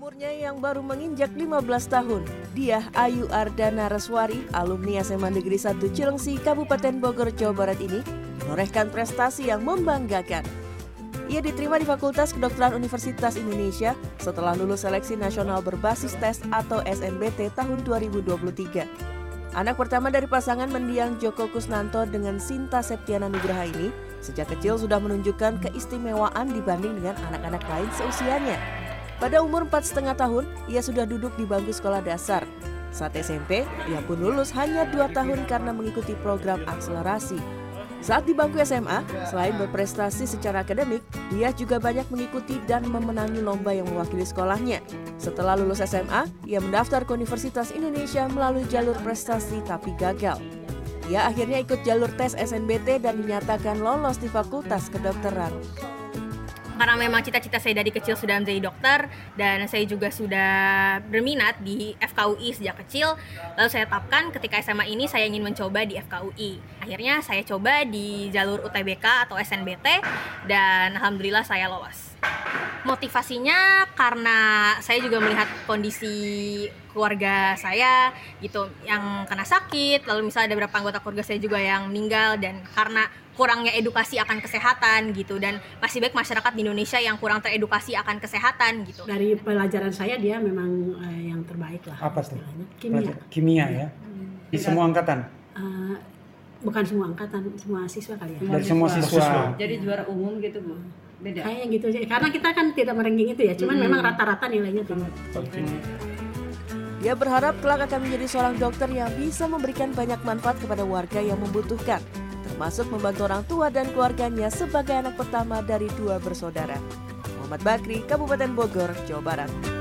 Umurnya yang baru menginjak 15 tahun, dia Ayu Ardana Reswari, alumni SMA Negeri 1 Cilengsi, Kabupaten Bogor, Jawa Barat ini, menorehkan prestasi yang membanggakan. Ia diterima di Fakultas Kedokteran Universitas Indonesia setelah lulus seleksi nasional berbasis tes atau SNBT tahun 2023. Anak pertama dari pasangan mendiang Joko Kusnanto dengan Sinta Septiana Nugraha ini sejak kecil sudah menunjukkan keistimewaan dibanding dengan anak-anak lain seusianya. Pada umur empat setengah tahun, ia sudah duduk di bangku sekolah dasar. Saat SMP, ia pun lulus hanya dua tahun karena mengikuti program akselerasi. Saat di bangku SMA, selain berprestasi secara akademik, ia juga banyak mengikuti dan memenangi lomba yang mewakili sekolahnya. Setelah lulus SMA, ia mendaftar ke Universitas Indonesia melalui jalur prestasi tapi gagal. Ia akhirnya ikut jalur tes SNBT dan dinyatakan lolos di Fakultas Kedokteran karena memang cita-cita saya dari kecil sudah menjadi dokter dan saya juga sudah berminat di FKUI sejak kecil. Lalu saya tetapkan ketika SMA ini saya ingin mencoba di FKUI akhirnya saya coba di jalur UTBK atau SNBT dan alhamdulillah saya lolos motivasinya karena saya juga melihat kondisi keluarga saya gitu yang kena sakit lalu misalnya ada beberapa anggota keluarga saya juga yang meninggal dan karena kurangnya edukasi akan kesehatan gitu dan masih baik masyarakat di Indonesia yang kurang teredukasi akan kesehatan gitu. Dari pelajaran saya dia memang uh, yang terbaik lah. Apa tuh? Kimia. Kimia ya. Hmm. Di semua angkatan. Uh, bukan semua angkatan, semua siswa kali ya. Dari semua siswa. siswa. Jadi juara umum gitu bu. Beda. Kayaknya gitu sih. Karena kita kan tidak meranking itu ya. Cuman hmm. memang rata-rata nilainya tinggi. Okay. Dia berharap kelak akan menjadi seorang dokter yang bisa memberikan banyak manfaat kepada warga yang membutuhkan termasuk membantu orang tua dan keluarganya sebagai anak pertama dari dua bersaudara. Muhammad Bakri, Kabupaten Bogor, Jawa Barat.